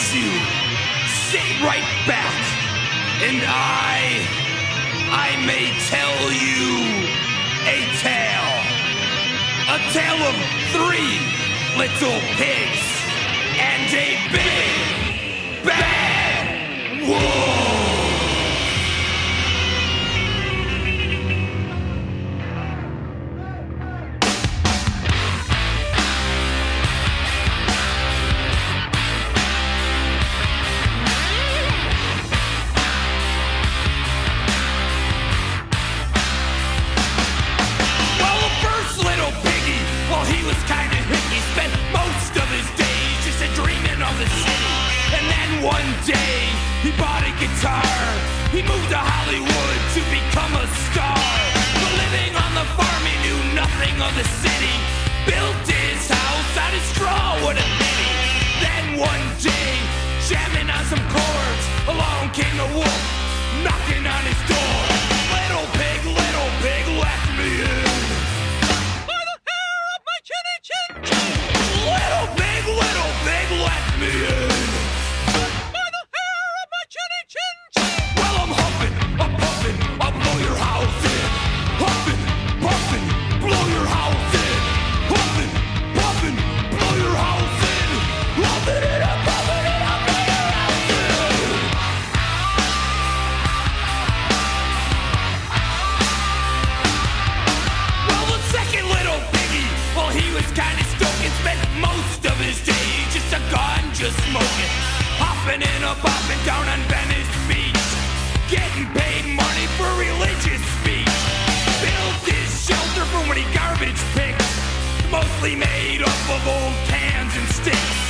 makes you sit right back. And I, I may tell you a tale. A tale of three little pigs and a big bad wolf. Hollywood to become a star. But living on the farm, he knew nothing of the city. Built his house out of straw, ganja smoking, hopping and a bopping down on Venice Beach, getting paid money for religious speech. Built his shelter from he garbage picked, mostly made up of old cans and sticks.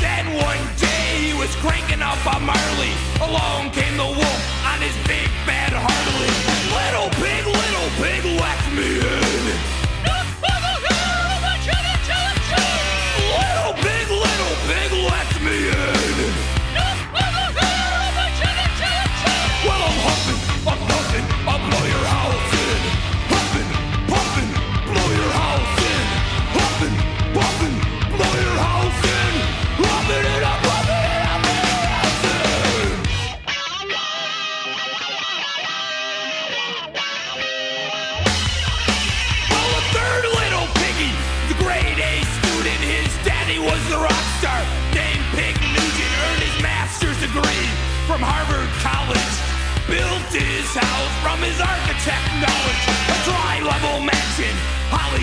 Then one day he was cranking up a Marley. Along came the wolf on his big bad Harley. Little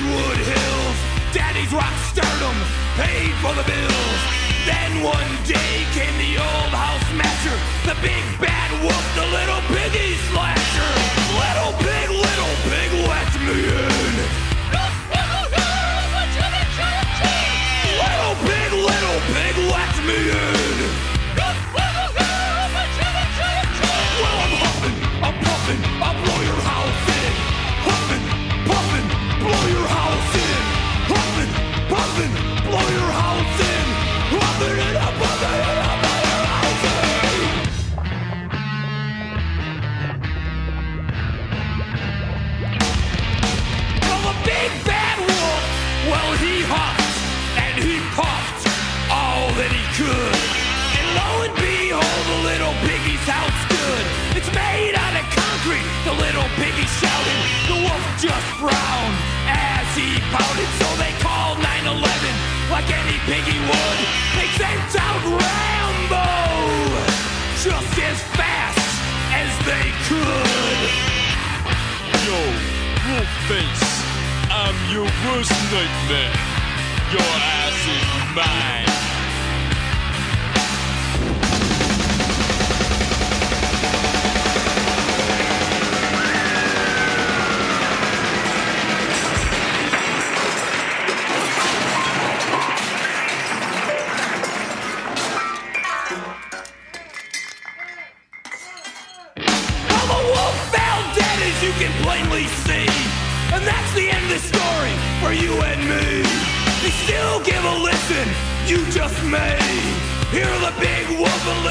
Hollywood Hills. Daddy's rock stardom paid for the bills. Then one day came the old house master, the big bad wolf, the little piggy slasher. Little pig, little pig, let me in. And he puffed all that he could. And lo and behold, the little piggy's house stood. It's made out of concrete, the little piggy shouted. The wolf just frowned as he pouted. So they called 911 like any piggy would. They sent out Rambo just as fast as they could. Yo, Wolf Face, I'm your worst nightmare. Your ass is mine.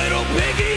Little piggy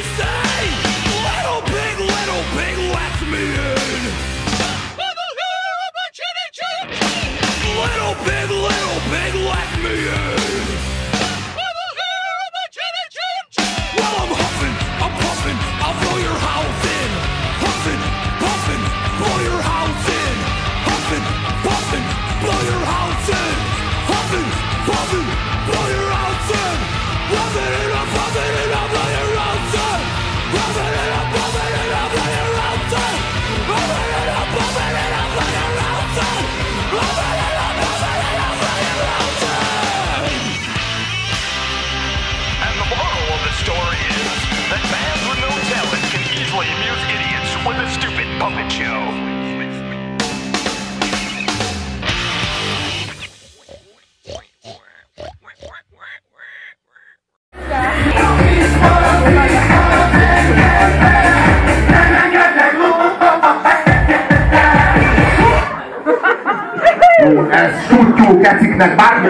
Jó, ez sutyó keciknek, bármi,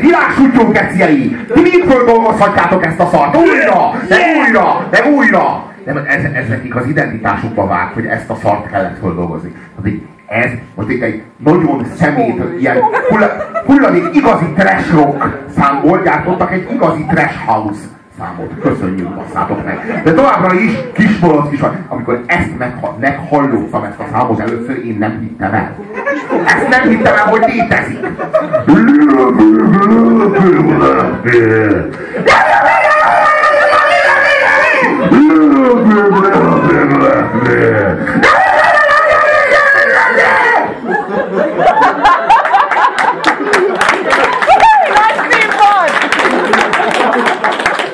világ sutyó keciei. Ti mind földolgozhatjátok ezt a szart, újra, de újra, de újra. Nem, ez, ez nekik az identitásukba vág, hogy ezt a szart kellett földolgozni. Hát ez most itt egy nagyon szemét, ilyen hulladék igazi trash rock számból gyártottak egy igazi trash house számot. Köszönjük, basszátok meg. De továbbra is kisboloc is van. Amikor ezt megha- meghallottam, ezt a számot először, én nem hittem el. Ezt nem hittem el, hogy létezik.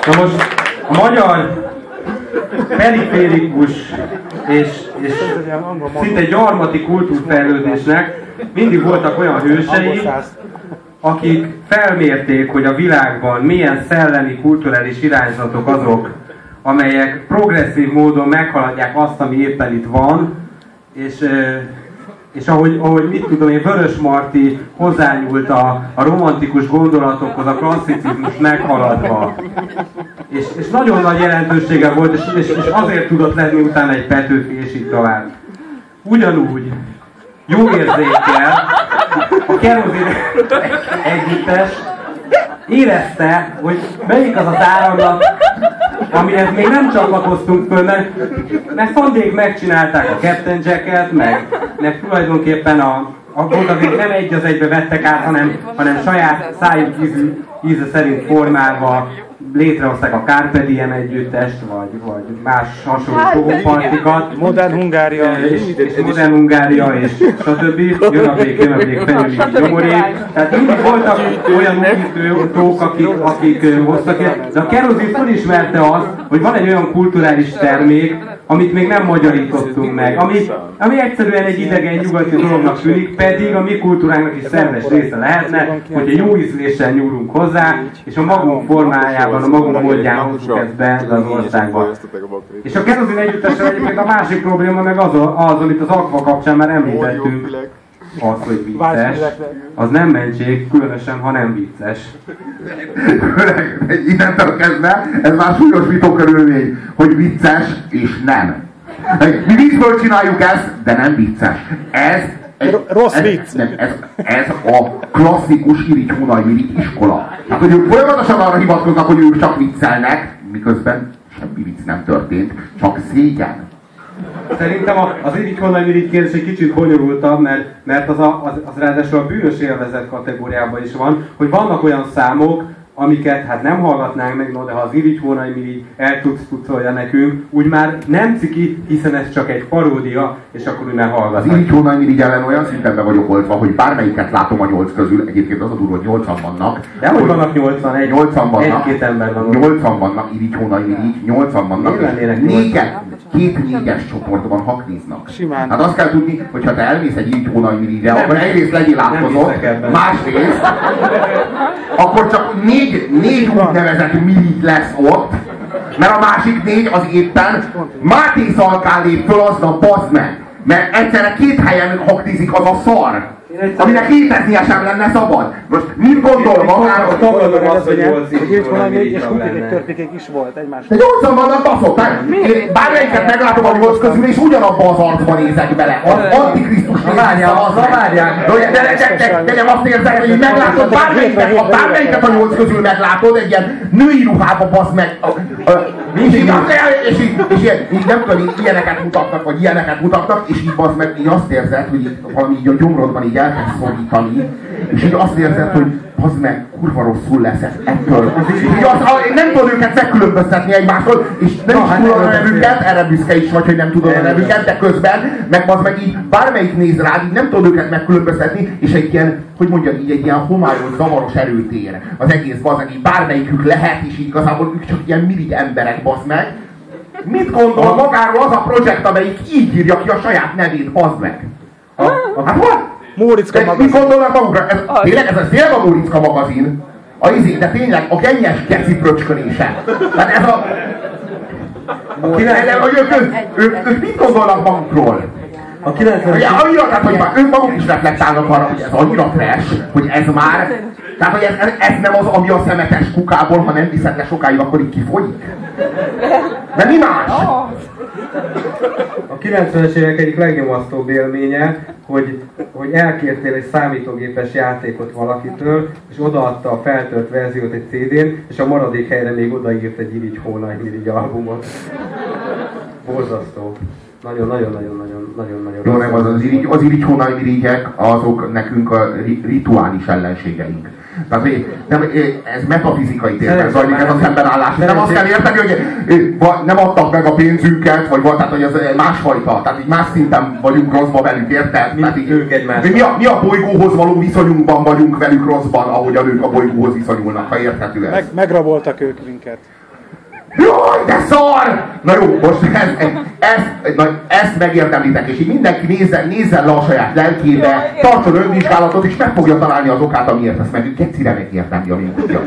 Na most a magyar periférikus és, és szinte gyarmati kultúrfejlődésnek mindig voltak olyan hősei, akik felmérték, hogy a világban milyen szellemi, kulturális irányzatok azok, amelyek progresszív módon meghaladják azt, ami éppen itt van, és, és ahogy, ahogy mit tudom én, Vörös Marti hozzányúlt a, a romantikus gondolatokhoz, a klasszicizmus meghaladva. És, és nagyon nagy jelentősége volt, és, és, és azért tudott lenni utána egy Petőfi, és így tovább. Ugyanúgy, jó érzékkel, a kerozin együttes érezte, hogy melyik az az áramlat, amihez még nem csatlakoztunk föl, mert, mert szondék megcsinálták a Captain Jacket, meg, meg tulajdonképpen a, a volt nem egy az egybe vettek át, hanem, hanem saját szájuk ízű, íze szerint formálva létrehozták a Carpe Diem együttest, vagy, vagy más hasonló partikat. Modern Hungária. És, és Modern Hungária, és stb. Jön a vég, jön a vég, fenyődik gyomoré. Tehát mindig voltak olyan újítók, akik, akik hoztak el. De a kerozin felismerte azt, hogy van egy olyan kulturális termék, amit még nem magyarítottunk meg, ami, ami egyszerűen egy idegen nyugati dolognak tűnik, pedig a mi kultúránknak is szerves része lehetne, hogy jó ízléssel nyúlunk hozzá, és a magunk formájában, a magunk módján hozzuk ezt be az országba. És a kerozin együttesen egyébként a másik probléma meg az, az amit az akva kapcsán már említettünk, az, hogy vicces, az nem mentség, különösen, ha nem vicces. Innentől kezdve ez már súlyos vitókörülmény, hogy vicces és nem. Mi viccből csináljuk ezt, de nem vicces. Ez egy, Rossz ez, vicc. Nem, ez, ez a klasszikus irigy hónaj irigy iskola. Hát, hogy ők folyamatosan arra hivatkoznak, hogy ők csak viccelnek, miközben semmi vicc nem történt, csak szégyen. Szerintem az honnan irigy kérdés egy kicsit bonyolultabb, mert, mert az, a, az, az ráadásul a bűnös élvezet kategóriában is van, hogy vannak olyan számok, amiket hát nem hallgatnánk meg, no, de ha az irigy hónai miri el tudsz tudszolja nekünk, úgy már nem ciki, hiszen ez csak egy paródia, és akkor úgy már Az hallgatnak. irigy hónaj irigy ellen olyan szinten be vagyok oltva, hogy bármelyiket látom a nyolc közül, egyébként az a durva, hogy nyolcan vannak. De hogy vannak 81? 80 vannak. Egy-két ember van. 80 vannak, irigy hónai irigy, 80 vannak. Miért lennének és 80? négyet, két négyes csoportban haknéznak. Simán. Hát azt kell tudni, hogy ha te elmész egy irigy hónai irigyre, Nem. akkor egyrészt legyél átkozott, másrészt, akkor csak négy, négy úgynevezett mirit lesz ott, mert a másik négy az éppen Máté Szalkán lép föl aznap, bazd meg! Mert egyszerre két helyen haknizik az a szar, aminek léteznie sem lenne szabad. Most mit gondol magáról? Tagadom azt, hogy nyolc Hogy irigy itt valami kutikek lenne. törpikék is volt egymás. De 80 vannak baszok, bármelyiket meglátom a nyolc közül, és ugyanabba az arcba nézek bele. Az antikrisztus várjál, az várjál. De, de, de, de, de, de nem azt érzed, hogy meglátod bármelyiket, ha bármelyiket a nyolc közül meglátod, egy ilyen női ruhába basz meg. És így, és így, és így, így nem tudom, ilyeneket mutatnak, vagy ilyeneket mutatnak, és így basz meg, így azt érzed, hogy valami így a gyomrodban így elkezd szorítani, és így azt érzed, hogy az meg kurva rosszul lesz ez ettől. Így az, a- nem tudod őket megkülönböztetni egymástól, és nem Na, is hát tudod a erről nevüket, erre büszke is vagy, hogy nem tudod a nevüket, de közben, meg az meg így bármelyik néz rád, így nem tudod őket megkülönböztetni, és egy ilyen, hogy mondjam, így egy ilyen homályos, zavaros erőtér. Az egész bazeg, így bármelyikük lehet, és így igazából ők csak ilyen mirigy emberek, bazd meg. mit gondol magáról az a projekt, amelyik így írja ki a saját nevét, bazd meg? A, a, Hát hol? Móriczka De mit magazin. gondolnak magukra? Ez, tényleg, ez, ez tényleg a Móriczka magazin? A izé, de tényleg a gennyes geci fröcskönése. Tehát ez a... 90, hogy ők, ők, ők, ők mit gondolnak magukról? a 90 Ugye, annyira, tehát, hogy már ők maguk is reflektálnak arra, hogy ez annyira trash, hogy ez már, tehát, hogy ez, ez nem az, ami a szemetes kukából, ha nem viszed le sokáig, akkor így kifolyik. De mi más? A 90-es évek egyik legnyomasztóbb élménye, hogy, hogy elkértél egy számítógépes játékot valakitől, és odaadta a feltölt verziót egy CD-n, és a maradék helyre még odaírt egy irigy hónai irigy albumot. Borzasztó. Nagyon-nagyon-nagyon-nagyon-nagyon-nagyon Jó, nem, az, az, irigy, az irigy azok nekünk a ri, rituális ellenségeink. Tehát hogy nem, ez metafizikai térben zajlik ez a szembenállás. Nem azt kell érteni, hogy nem adtak meg a pénzünket, vagy volt, tehát hogy ez másfajta. Tehát így más szinten vagyunk rosszban velük, érted? Mi- Tehát így, ők egymással. mi, mi, a, mi a bolygóhoz való viszonyunkban vagyunk velük rosszban, ahogy a nők a bolygóhoz viszonyulnak, ha érthető ez. Meg, megraboltak ők minket. Jaj, de szar! Na jó, most ez, ez, na, ezt megérdemlitek, és így mindenki nézzen, nézzen le a saját lelkébe, tartson önvizsgálatot, és meg fogja találni az okát, amiért ezt meg, gecire megérdemli, ami mondja.